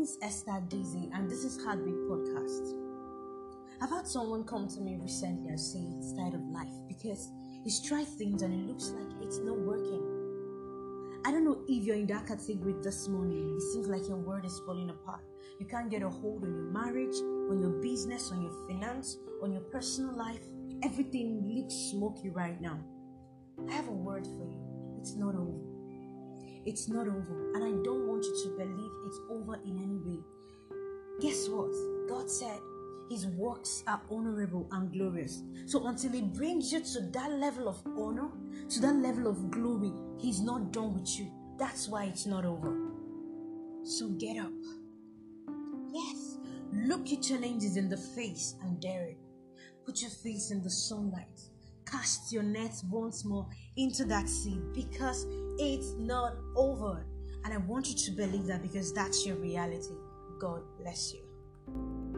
name is Esther Daisy, and this is Heartbeat Podcast. I've had someone come to me recently and say he's tired of life because he's tried things and it looks like it's not working. I don't know if you're in that category this morning. It seems like your world is falling apart. You can't get a hold on your marriage, on your business, on your finance, on your personal life. Everything looks smoky right now. I have a word for you. It's not over. And I don't want you to believe it's over in any way. Guess what? God said his works are honorable and glorious. So until he brings you to that level of honor, to that level of glory, he's not done with you. That's why it's not over. So get up. Yes. Look your challenges in the face and dare it. Put your face in the sunlight. Cast your nets once more into that sea because it's not over. And I want you to believe that because that's your reality. God bless you.